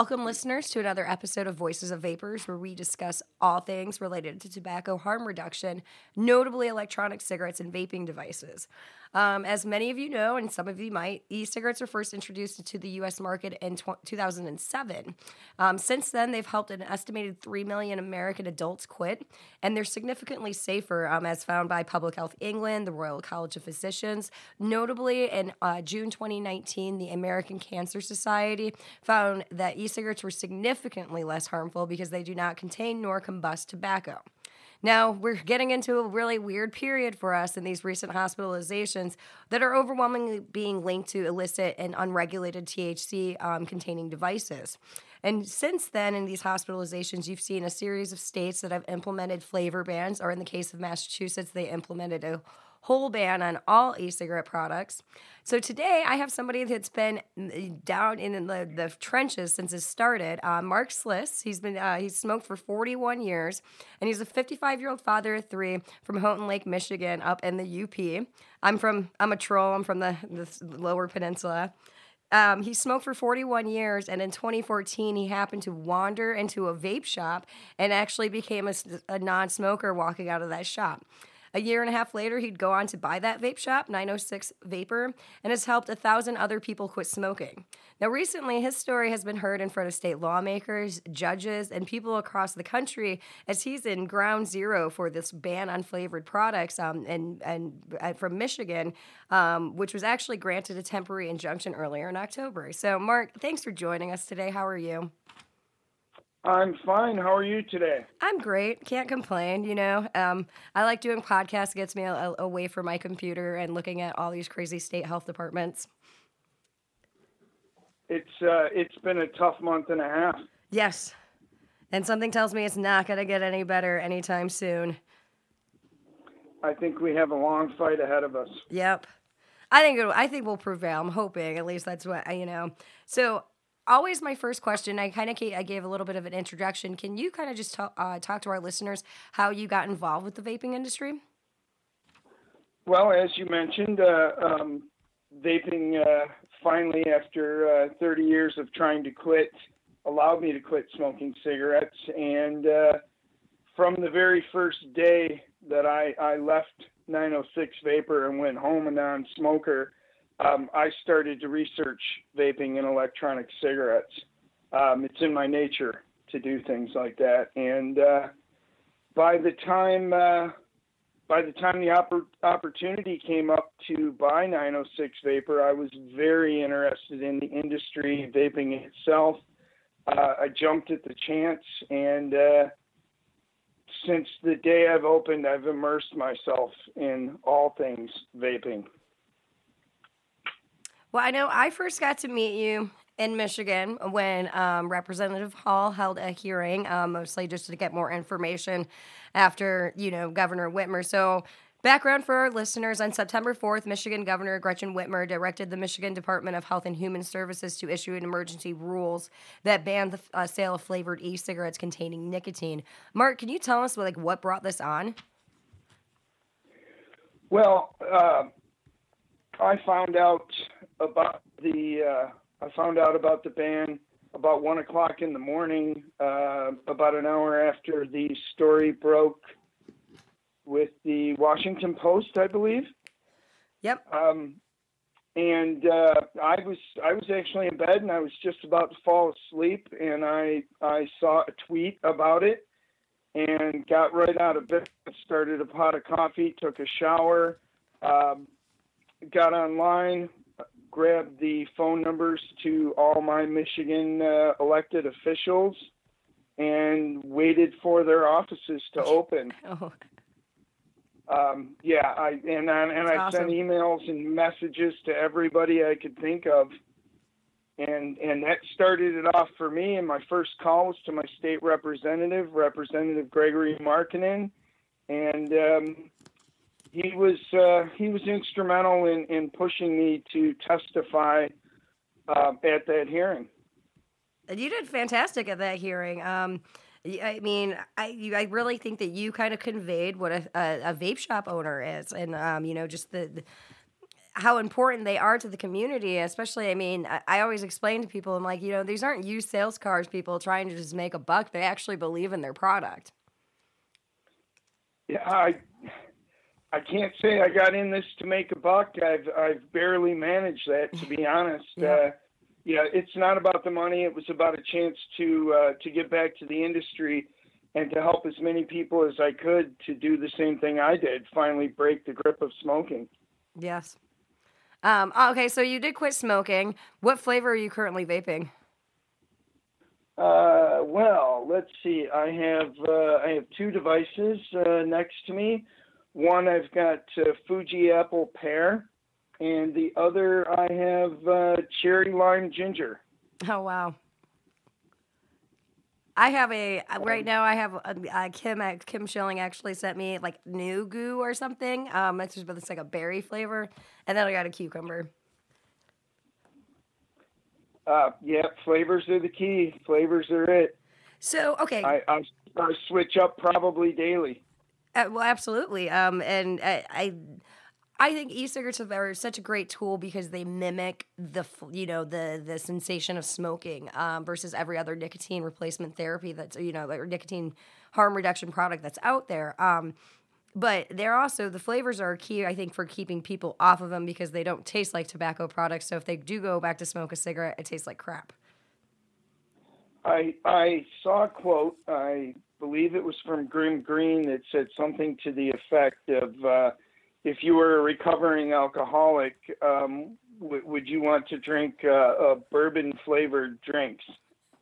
Welcome, listeners, to another episode of Voices of Vapers, where we discuss all things related to tobacco harm reduction, notably electronic cigarettes and vaping devices. Um, as many of you know, and some of you might, e cigarettes were first introduced to the US market in tw- 2007. Um, since then, they've helped an estimated 3 million American adults quit, and they're significantly safer, um, as found by Public Health England, the Royal College of Physicians. Notably, in uh, June 2019, the American Cancer Society found that e cigarettes were significantly less harmful because they do not contain nor combust tobacco. Now, we're getting into a really weird period for us in these recent hospitalizations that are overwhelmingly being linked to illicit and unregulated THC um, containing devices. And since then, in these hospitalizations, you've seen a series of states that have implemented flavor bans, or in the case of Massachusetts, they implemented a whole ban on all e-cigarette products. So today I have somebody that's been mm, down in the, the trenches since it started. Uh, Mark Slis. He's been uh, he's smoked for 41 years, and he's a 55 year old father of three from Houghton Lake, Michigan, up in the UP. I'm from I'm a troll. I'm from the, the Lower Peninsula. Um, he smoked for 41 years, and in 2014, he happened to wander into a vape shop and actually became a, a non smoker walking out of that shop. A year and a half later, he'd go on to buy that vape shop, 906 Vapor, and has helped a thousand other people quit smoking. Now, recently, his story has been heard in front of state lawmakers, judges, and people across the country as he's in ground zero for this ban on flavored products um, and, and, and from Michigan, um, which was actually granted a temporary injunction earlier in October. So, Mark, thanks for joining us today. How are you? I'm fine. How are you today? I'm great. Can't complain. You know, um, I like doing podcasts. It gets me a, away from my computer and looking at all these crazy state health departments. It's uh, it's been a tough month and a half. Yes, and something tells me it's not going to get any better anytime soon. I think we have a long fight ahead of us. Yep. I think it, I think we'll prevail. I'm hoping. At least that's what you know. So always my first question. I kind of I gave a little bit of an introduction. Can you kind of just talk, uh, talk to our listeners how you got involved with the vaping industry? Well, as you mentioned, uh, um, vaping uh, finally, after uh, 30 years of trying to quit, allowed me to quit smoking cigarettes. And uh, from the very first day that I, I left 906 Vapor and went home a non smoker, um, I started to research vaping and electronic cigarettes. Um, it's in my nature to do things like that, and uh, by the time uh, by the time the oppor- opportunity came up to buy 906 Vapor, I was very interested in the industry, vaping itself. Uh, I jumped at the chance, and uh, since the day I've opened, I've immersed myself in all things vaping. Well, I know I first got to meet you in Michigan when um, Representative Hall held a hearing, um, mostly just to get more information after, you know, Governor Whitmer. So, background for our listeners on September 4th, Michigan Governor Gretchen Whitmer directed the Michigan Department of Health and Human Services to issue an emergency rules that banned the uh, sale of flavored e cigarettes containing nicotine. Mark, can you tell us like what brought this on? Well, uh, I found out about the uh, I found out about the ban about one o'clock in the morning, uh, about an hour after the story broke with the Washington Post, I believe. Yep. Um, and uh, I was I was actually in bed and I was just about to fall asleep and I I saw a tweet about it and got right out of bed, started a pot of coffee, took a shower, um, got online, grabbed the phone numbers to all my Michigan uh, elected officials and waited for their offices to open. Oh. Um, yeah, I and I, and I awesome. sent emails and messages to everybody I could think of, and and that started it off for me. And my first call was to my state representative, Representative Gregory Markkanen, and um, he was uh, he was instrumental in, in pushing me to testify uh, at that hearing. And You did fantastic at that hearing. Um, I mean, I you, I really think that you kind of conveyed what a, a, a vape shop owner is, and um, you know, just the, the, how important they are to the community. Especially, I mean, I, I, always explain to people, I'm like, you know, these aren't used sales cars, people trying to just make a buck. They actually believe in their product. Yeah, I I can't say I got in this to make a buck. I've I've barely managed that, to be honest. yeah. Uh, yeah, it's not about the money. It was about a chance to uh, to get back to the industry and to help as many people as I could to do the same thing I did. Finally, break the grip of smoking. Yes. Um, okay, so you did quit smoking. What flavor are you currently vaping? Uh, well, let's see. I have uh, I have two devices uh, next to me. One I've got uh, Fuji Apple Pear, and the other I have uh, cherry lime ginger. Oh wow! I have a right now. I have a, a Kim Kim Schilling actually sent me like new goo or something. Um, it's just but it's like a berry flavor, and then I got a cucumber. Uh, yeah, flavors are the key. Flavors are it. So okay, I I, I switch up probably daily. Uh, well, absolutely. Um, and I, I I think e-cigarettes are such a great tool because they mimic the you know the the sensation of smoking um, versus every other nicotine replacement therapy that's you know or nicotine harm reduction product that's out there. Um, but they're also the flavors are key I think for keeping people off of them because they don't taste like tobacco products. So if they do go back to smoke a cigarette, it tastes like crap. I I saw a quote. I believe it was from Grimm Green that said something to the effect of. Uh, if you were a recovering alcoholic, um, w- would you want to drink uh, uh, bourbon flavored drinks?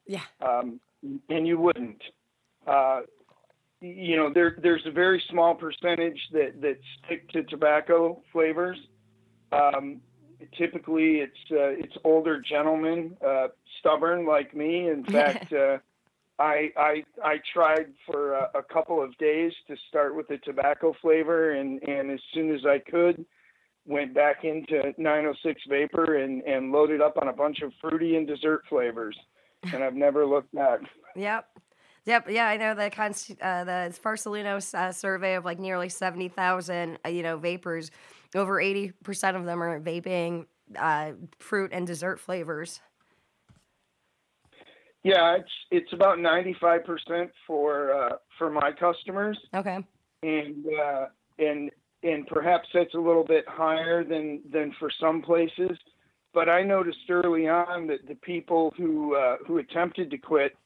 Yeah. Um, and you wouldn't. Uh, you know, there there's a very small percentage that that stick to tobacco flavors. Um, typically, it's uh, it's older gentlemen, uh, stubborn like me. In fact. I I I tried for a, a, couple of days to start with the tobacco flavor, and and as soon as I could, went back into 906 vapor and and loaded up on a bunch of fruity and dessert flavors, and I've never looked back. Yep. Yep, yeah, I know the uh, the Farsalino uh, survey of like nearly seventy thousand, uh, you know, vapers. Over eighty percent of them are vaping uh, fruit and dessert flavors. Yeah, it's it's about ninety five percent for uh, for my customers. Okay. And uh, and and perhaps that's a little bit higher than than for some places, but I noticed early on that the people who uh, who attempted to quit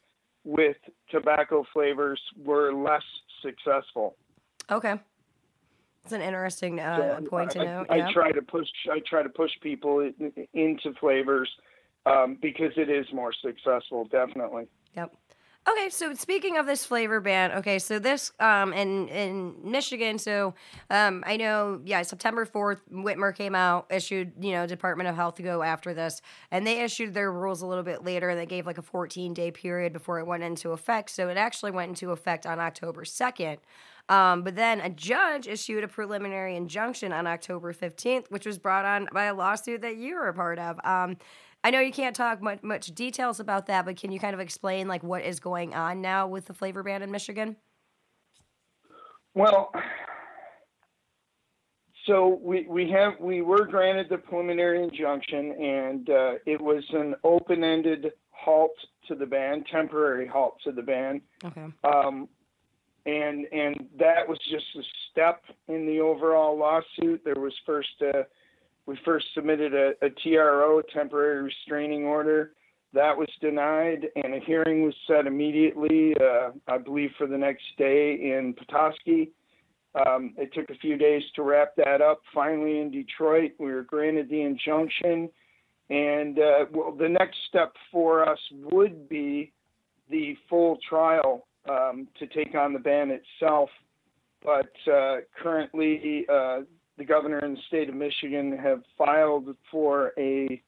with tobacco flavors were less successful. Okay. It's an interesting uh, so point to I, note. I, I try to push I try to push people into flavors um, because it is more successful, definitely. Yep. Okay, so speaking of this flavor ban, okay, so this um in in Michigan, so um I know yeah September fourth, Whitmer came out issued you know Department of Health to go after this, and they issued their rules a little bit later. And they gave like a fourteen day period before it went into effect, so it actually went into effect on October second. Um, but then a judge issued a preliminary injunction on October 15th, which was brought on by a lawsuit that you were a part of. Um, I know you can't talk much, much details about that, but can you kind of explain like what is going on now with the flavor ban in Michigan? Well, so we, we have we were granted the preliminary injunction, and uh, it was an open-ended halt to the ban, temporary halt to the ban. Okay. Um, and and that was just a step in the overall lawsuit. There was first a we first submitted a, a TRO, a temporary restraining order. That was denied, and a hearing was set immediately, uh, I believe, for the next day in Petoskey. Um, it took a few days to wrap that up. Finally, in Detroit, we were granted the injunction. And uh, well, the next step for us would be the full trial um, to take on the ban itself. But uh, currently, uh, the governor and the state of Michigan have filed for a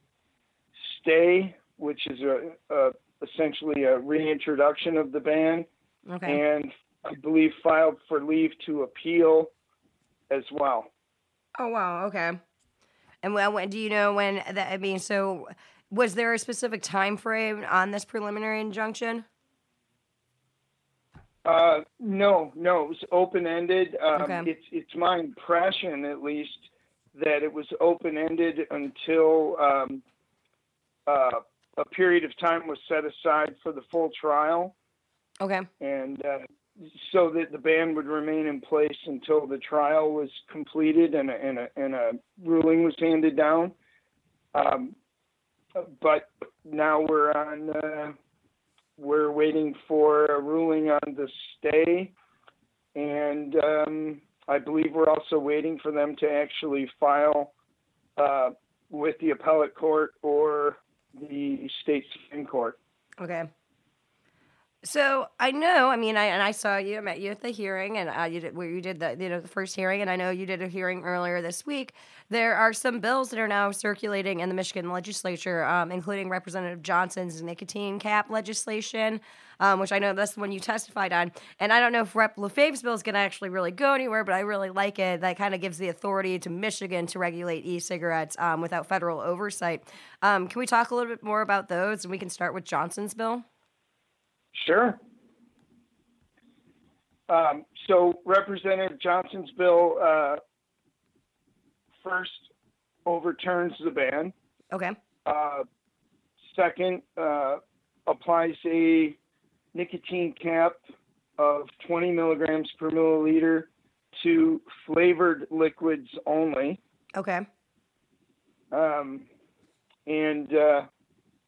stay, which is a, a essentially a reintroduction of the ban, okay. and I believe filed for leave to appeal as well. Oh wow, okay. And when do you know when that? I mean, so was there a specific time frame on this preliminary injunction? Uh, no, no, it was open ended. Um, Okay. It's it's my impression, at least, that it was open ended until um, uh, a period of time was set aside for the full trial, Okay. and uh, so that the ban would remain in place until the trial was completed and a, and a, and a ruling was handed down. Um, but now we're on. We're waiting for a ruling on the stay, and um, I believe we're also waiting for them to actually file uh, with the appellate court or the state supreme court. Okay. So I know, I mean, I and I saw you, I met you at the hearing, and you did where you did the you know the first hearing, and I know you did a hearing earlier this week. There are some bills that are now circulating in the Michigan legislature, um, including Representative Johnson's nicotine cap legislation, um, which I know that's the one you testified on. And I don't know if Rep. LaFave's bill is going to actually really go anywhere, but I really like it. That kind of gives the authority to Michigan to regulate e-cigarettes um, without federal oversight. Um, can we talk a little bit more about those, and we can start with Johnson's bill? Sure. Um, so Representative Johnson's bill uh, first overturns the ban. Okay. Uh, second, uh, applies a nicotine cap of 20 milligrams per milliliter to flavored liquids only. Okay. Um, and uh,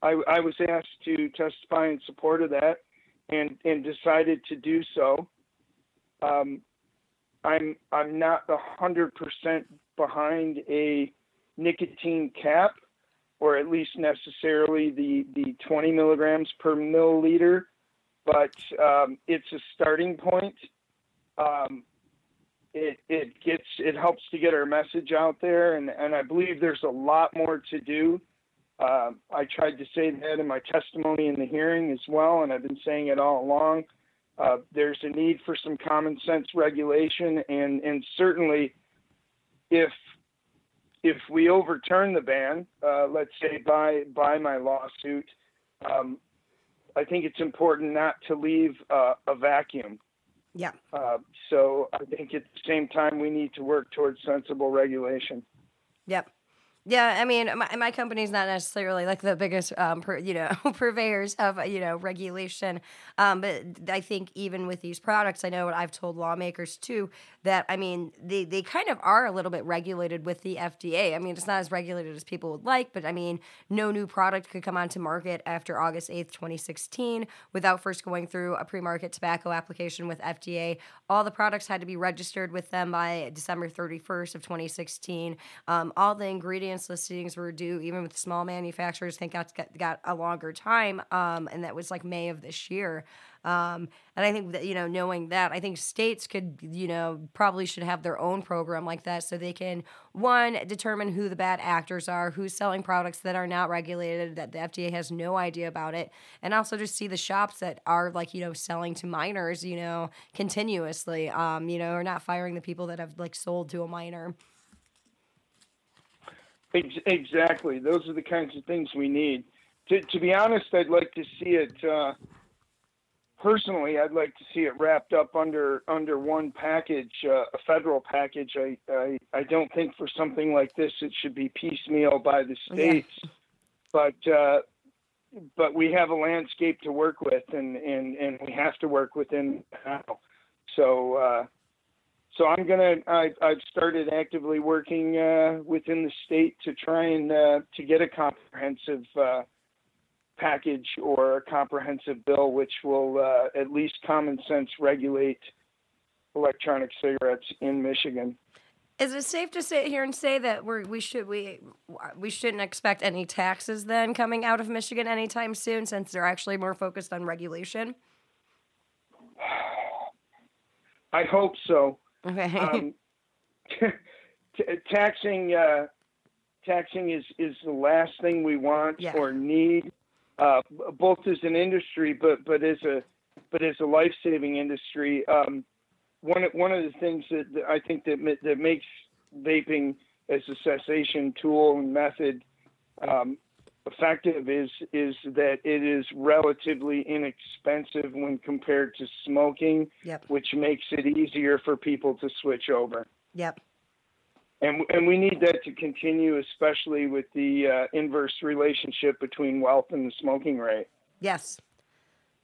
I, I was asked to testify in support of that and, and decided to do so. Um, I'm, I'm not hundred percent behind a nicotine cap or at least necessarily the, the 20 milligrams per milliliter, but um, it's a starting point. Um, it, it gets it helps to get our message out there, and, and I believe there's a lot more to do. Um, I tried to say that in my testimony in the hearing as well, and I've been saying it all along. Uh, there's a need for some common sense regulation, and, and certainly if if we overturn the ban, uh, let's say by by my lawsuit, um, I think it's important not to leave uh, a vacuum. Yeah. Uh, so I think at the same time we need to work towards sensible regulation. Yep. Yeah, I mean, my, my company's not necessarily like the biggest, um, per, you know, purveyors of you know regulation, um, but I think even with these products, I know what I've told lawmakers too that I mean they they kind of are a little bit regulated with the FDA. I mean, it's not as regulated as people would like, but I mean, no new product could come onto market after August eighth, twenty sixteen, without first going through a pre-market tobacco application with FDA. All the products had to be registered with them by December thirty first of twenty sixteen. Um, all the ingredients listings were due, even with small manufacturers. I think got, got a longer time, um, and that was like May of this year. Um, and I think that you know, knowing that, I think states could, you know, probably should have their own program like that, so they can one determine who the bad actors are, who's selling products that are not regulated, that the FDA has no idea about it, and also just see the shops that are like you know selling to minors, you know, continuously, um, you know, or not firing the people that have like sold to a minor. Ex- Exactly. Those are the kinds of things we need. To, to be honest, I'd like to see it. Uh, personally, I'd like to see it wrapped up under under one package, uh, a federal package. I, I I don't think for something like this it should be piecemeal by the Yeah. states, but uh, but we have a landscape to work with, and and and we have to work within now. So. So I'm gonna. I, I've started actively working uh, within the state to try and uh, to get a comprehensive uh, package or a comprehensive bill, which will uh, at least common sense regulate electronic cigarettes in Michigan. Is it safe to sit here and say that we're, we should we we shouldn't expect any taxes then coming out of Michigan anytime soon, since they're actually more focused on regulation? I hope so. Okay. Um, t- taxing uh, taxing is is the last thing we want Yeah. or need, uh, both as an industry, but but as a but as a life saving industry. Um, one of, one of the things that, that I think that that makes vaping as a cessation tool and method um, effective is is that it is relatively inexpensive when compared to smoking, Yep. which makes it easier for people to switch over. Yep. And and we need that to continue, especially with the uh, inverse relationship between wealth and the smoking rate. Yes.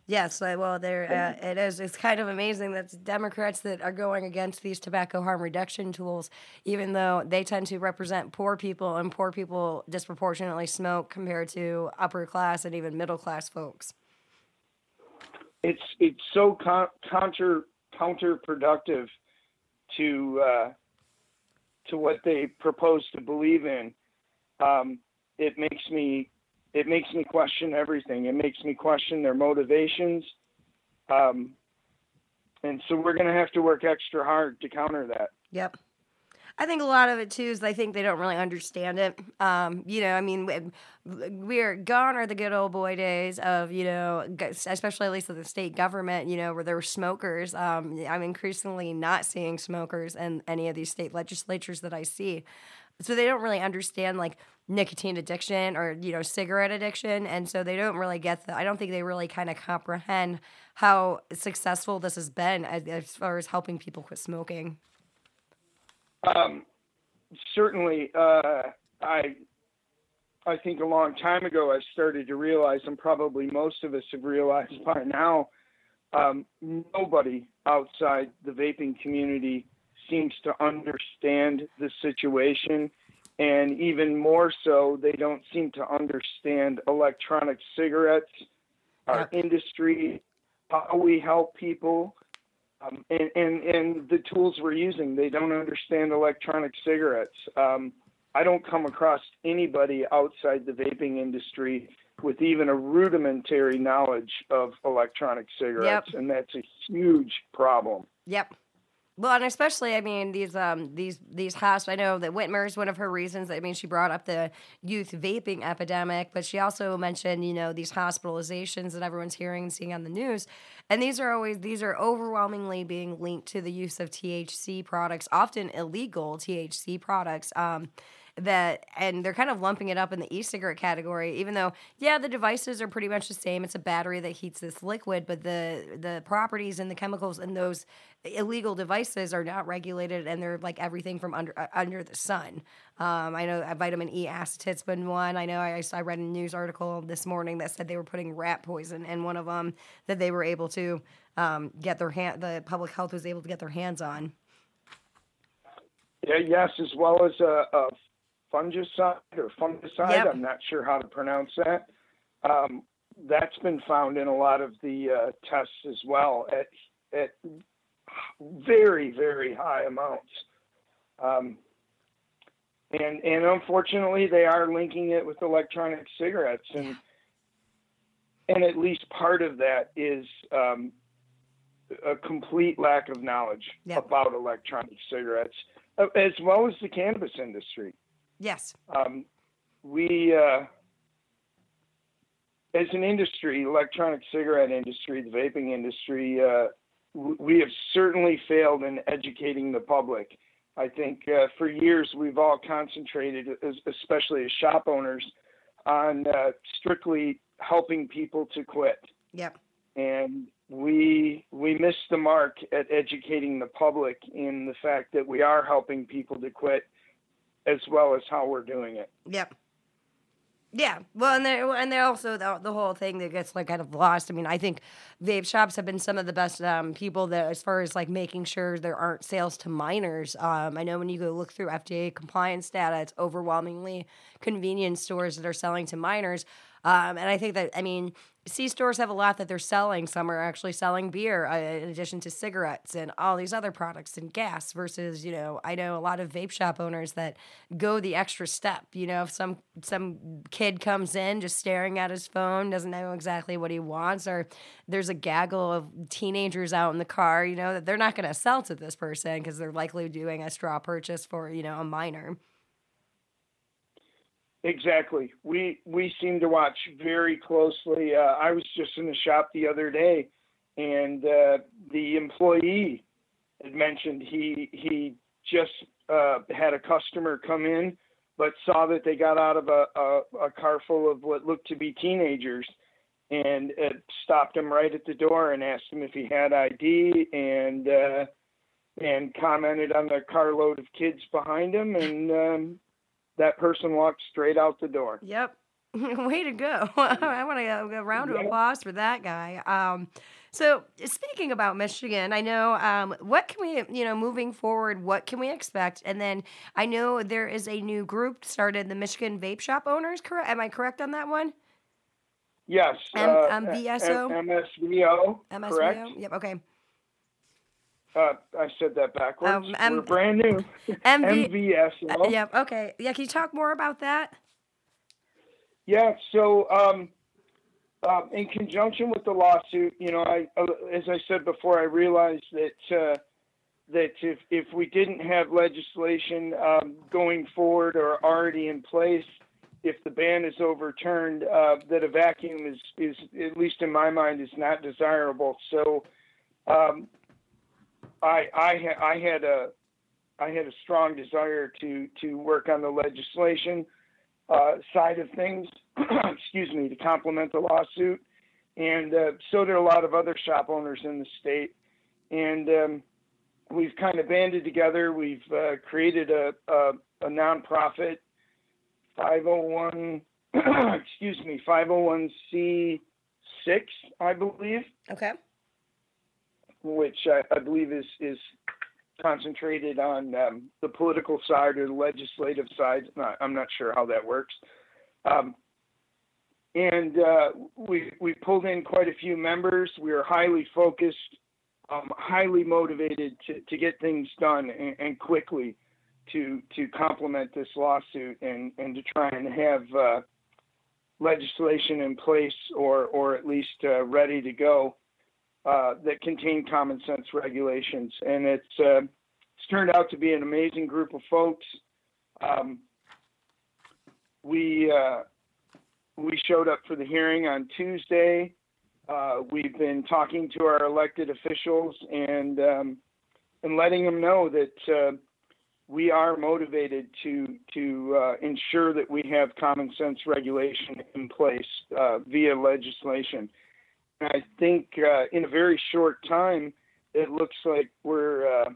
Yes, well, there uh, it is. It's kind of amazing that Democrats that are going against these tobacco harm reduction tools, even though they tend to represent poor people, and poor people disproportionately smoke compared to upper class and even middle class folks. It's it's so con- counter counterproductive to uh, to what they propose to believe in. Um, it makes me it makes me question everything. It makes me question their motivations. Um, and so we're going to have to work extra hard to counter that. Yep. I think a lot of it too is I think they don't really understand it. Um, you know, I mean, we- we're gone are the good old boy days of you know, especially at least at the state government. You know, where there were smokers. Um, I'm increasingly not seeing smokers in any of these state legislatures that I see. So they don't really understand like nicotine addiction or you know cigarette addiction, and so they don't really get the. I don't think they really kind of comprehend how successful this has been as, as far as helping people quit smoking. Um, certainly, uh, I I think a long time ago I started to realize, and probably most of us have realized by now, um, nobody outside the vaping community seems to understand the situation, and even more so, they don't seem to understand electronic cigarettes, our industry, how we help people um, and, and and the tools we're using. They don't understand electronic cigarettes. Um, i don't come across anybody outside the vaping industry with even a rudimentary knowledge of electronic cigarettes and that's a huge problem. Yep. Well, and especially, I mean, these um these these hospitals. I know that Whitmer is one of her reasons. I mean, she brought up the youth vaping epidemic, but she also mentioned, you know, these hospitalizations that everyone's hearing and seeing on the news, and these are always these are overwhelmingly being linked to the use of THC products, often illegal THC products. Um, that and they're kind of lumping it up in the e-cigarette category even though yeah the devices are pretty much the same. It's a battery that heats this liquid but the the properties and the chemicals in those illegal devices are not regulated and they're like everything from under uh, under the sun. Um, i know uh, vitamin e acetate's been one. I know I, I read a news article this morning that said they were putting rat poison in one of them that they were able to um, get their hand the public health was able to get their hands on. Yeah, yes as well as a, fungicide or fungicide Yep. i'm not sure how to pronounce that um, that's been found in a lot of the uh, tests as well at at very very high amounts um, and and unfortunately they are linking it with electronic cigarettes and and at least part of that is um, a complete lack of knowledge Yep. about electronic cigarettes uh, as well as the cannabis industry yes. Um, we uh, as an industry electronic cigarette industry the vaping industry uh, we have certainly failed in educating the public. I think uh, for years we've all concentrated especially as shop owners on uh, strictly helping people to quit. Yep. And we we missed the mark at educating the public in the fact that we are helping people to quit as well as how we're doing it Yep. Yeah, well, and they and they also the, the whole thing that gets like kind of lost. I mean, I think vape shops have been some of the best um, people that, as far as like making sure there aren't sales to minors. Um, I know when you go look through FDA compliance data, it's overwhelmingly convenience stores that are selling to minors. Um, and I think that I mean, C stores have a lot that they're selling. Some are actually selling beer uh, in addition to cigarettes and all these other products and gas. Versus, you know, I know a lot of vape shop owners that go the extra step. You know, if some some kid comes in just staring at his phone, doesn't know exactly what he wants, or there's a gaggle of teenagers out in the car, you know, that they're not going to sell to this person because they're likely doing a straw purchase for you know a minor. Exactly. We we seem to watch very closely. Uh, I was just in the shop the other day, and uh, the employee had mentioned he he just uh, had a customer come in, but saw that they got out of a, a, a car full of what looked to be teenagers, and it stopped him right at the door and asked him if he had ID and uh, and commented on the carload of kids behind him, and um, that person walked straight out the door. Yep. Way to go. I want to give a round of Yeah. applause for that guy. Um, so speaking about Michigan, I know um, what can we, you know, moving forward, what can we expect? And then I know there is a new group started, the Michigan Vape Shop Owners. Correct? Am I correct on that one? Yes. M- uh, MVSO? M- MSVO. MSVO. Correct. Yep. Okay. Uh, I said that backwards. Um, M- We're brand new. MV. MVSO. uh, yep. Okay. Yeah. Can you talk more about that? Yeah. So, um, uh, in conjunction with the lawsuit, you know, I, uh, as I said before, I realized that uh, that if if we didn't have legislation um, going forward or already in place, if the ban is overturned, uh, that a vacuum is is at least in my mind is not desirable. So, um, I I I had a I had a strong desire to to work on the legislation uh, side of things, excuse me, to complement the lawsuit. And uh, so did a lot of other shop owners in the state. And um, we've kind of banded together. We've uh, created a, a, a nonprofit, 501, excuse me, 501c6, I believe, Okay. Which I, I believe is, is concentrated on um, the political side or the legislative side. Not, I'm not sure how that works. Um, and uh, we we pulled in quite a few members. We are highly focused, um, highly motivated to, to get things done and, and quickly to to complement this lawsuit and, and to try and have uh, legislation in place or or at least uh, ready to go uh, that contain common sense regulations. And it's, uh, it's turned out to be an amazing group of folks. Um, we, uh, we showed up for the hearing on Tuesday. Uh, we've been talking to our elected officials and, um, and letting them know that uh, we are motivated to, to uh, ensure that we have common sense regulation in place via legislation. I think uh, in a very short time, it looks like we're uh,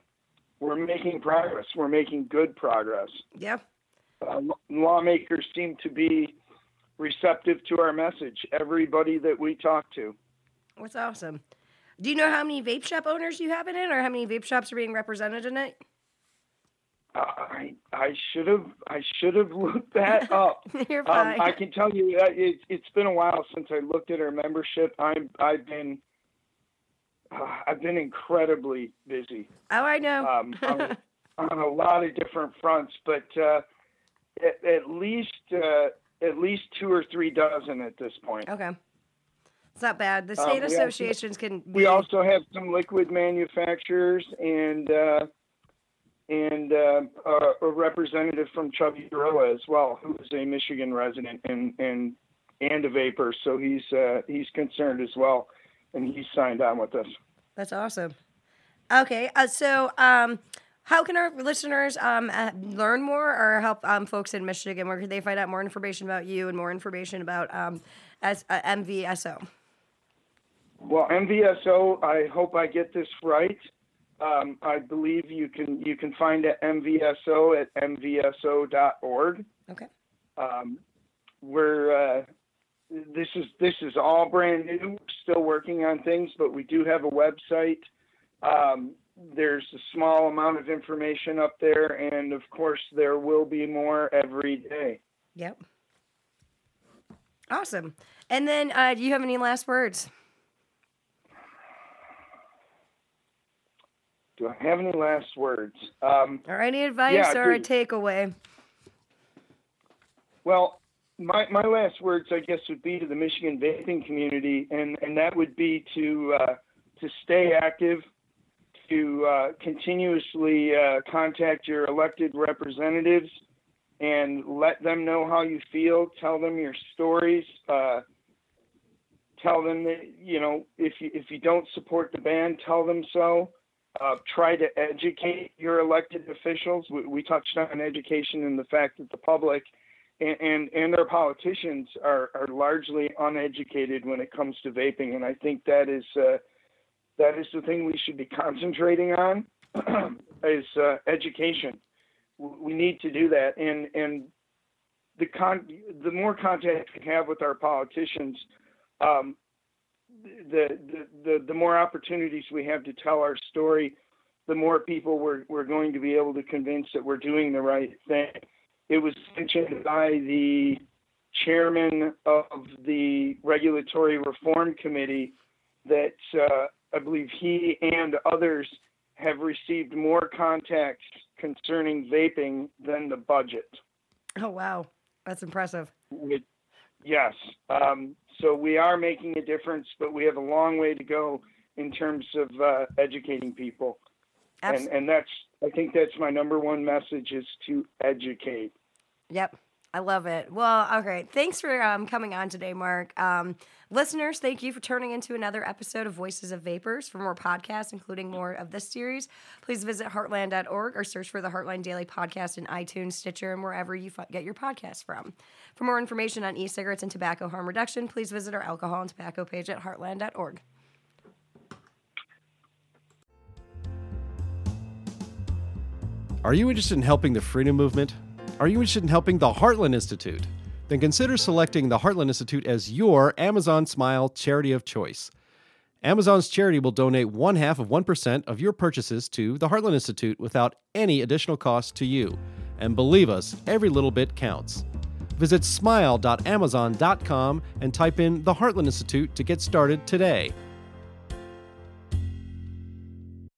we're making progress. We're making good progress. Yep. Uh, lawmakers seem to be receptive to our message. Everybody that we talk to. That's awesome. Do you know how many vape shop owners you have in it, or how many vape shops are being represented in it? I I should have I should have looked that up. You're Um. I can tell you that it, it's been a while since I looked at our membership. I'm I've been uh, I've been incredibly busy. oh, I know. um, on, on a lot of different fronts, but uh, at, at least uh, at least two or three dozen at this point. okay. It's not bad. The Um, state also- associations can. Be, We also have some liquid manufacturers and uh, and uh, a, a representative from Chubby Gorilla as well, who is a Michigan resident and and and a vaper, so he's uh, he's concerned as well, and he's signed on with us. That's awesome. Okay, uh, so um, how can our listeners um, uh, learn more or help um, folks in Michigan? Where can they find out more information about you and more information about um, as, uh, MVSO? Well, MVSO, I hope I get this right. Um, I believe you can you can find it at MVSO at mvso.org. Okay. Um, we're uh, this is this is all brand new. We're still working on things, but we do have a website. Um, there's a small amount of information up there, and of course, there will be more every day. Yep. Awesome. And then, uh, do you have any last words? Do I have any last words? Um, Or any advice Yeah, or a takeaway? Well, my, my last words, I guess, would be to the Michigan vaping community, and, and that would be to uh, to stay active, to uh, continuously uh, contact your elected representatives, and let them know how you feel. Tell them your stories. Uh, tell them that you know if you if you don't support the ban, tell them so. Uh, try to educate your elected officials. We, we, touched on education and the fact that the public and, and, and our politicians are, are largely uneducated when it comes to vaping. And I think that is, uh, that is the thing we should be concentrating on is uh, education. We need to do that. And, and the, con- the more contact we have with our politicians, um, the, the, the, the more opportunities we have to tell our story, the more people we're, we're going to be able to convince that we're doing the right thing. It was mentioned by the chairman of the Regulatory Reform Committee that uh, I believe he and others have received more contacts concerning vaping than the budget. Oh, wow. That's impressive. yes. Um, so we are making a difference, but we have a long way to go in terms of uh, educating people. And, and that's, I think that's my number one message is to educate. Yep. I love it. Well, okay. Thanks for um, coming on today, Mark. Um, listeners, thank you for turning into another episode of Voices of Vapers. For more podcasts, including more of this series, please visit heartland.org or search for the Heartland Daily Podcast in iTunes, Stitcher, and wherever you f- get your podcasts from. For more information on e cigarettes and tobacco harm reduction, please visit our alcohol and tobacco page at heartland.org. Are you interested in helping the freedom movement? Are you interested in helping the Heartland Institute? Then consider selecting the Heartland Institute as your Amazon Smile charity of choice. Amazon's charity will donate one half of 1% of your purchases to the Heartland Institute without any additional cost to you. And believe us, every little bit counts. Visit smile.amazon.com and type in the Heartland Institute to get started today.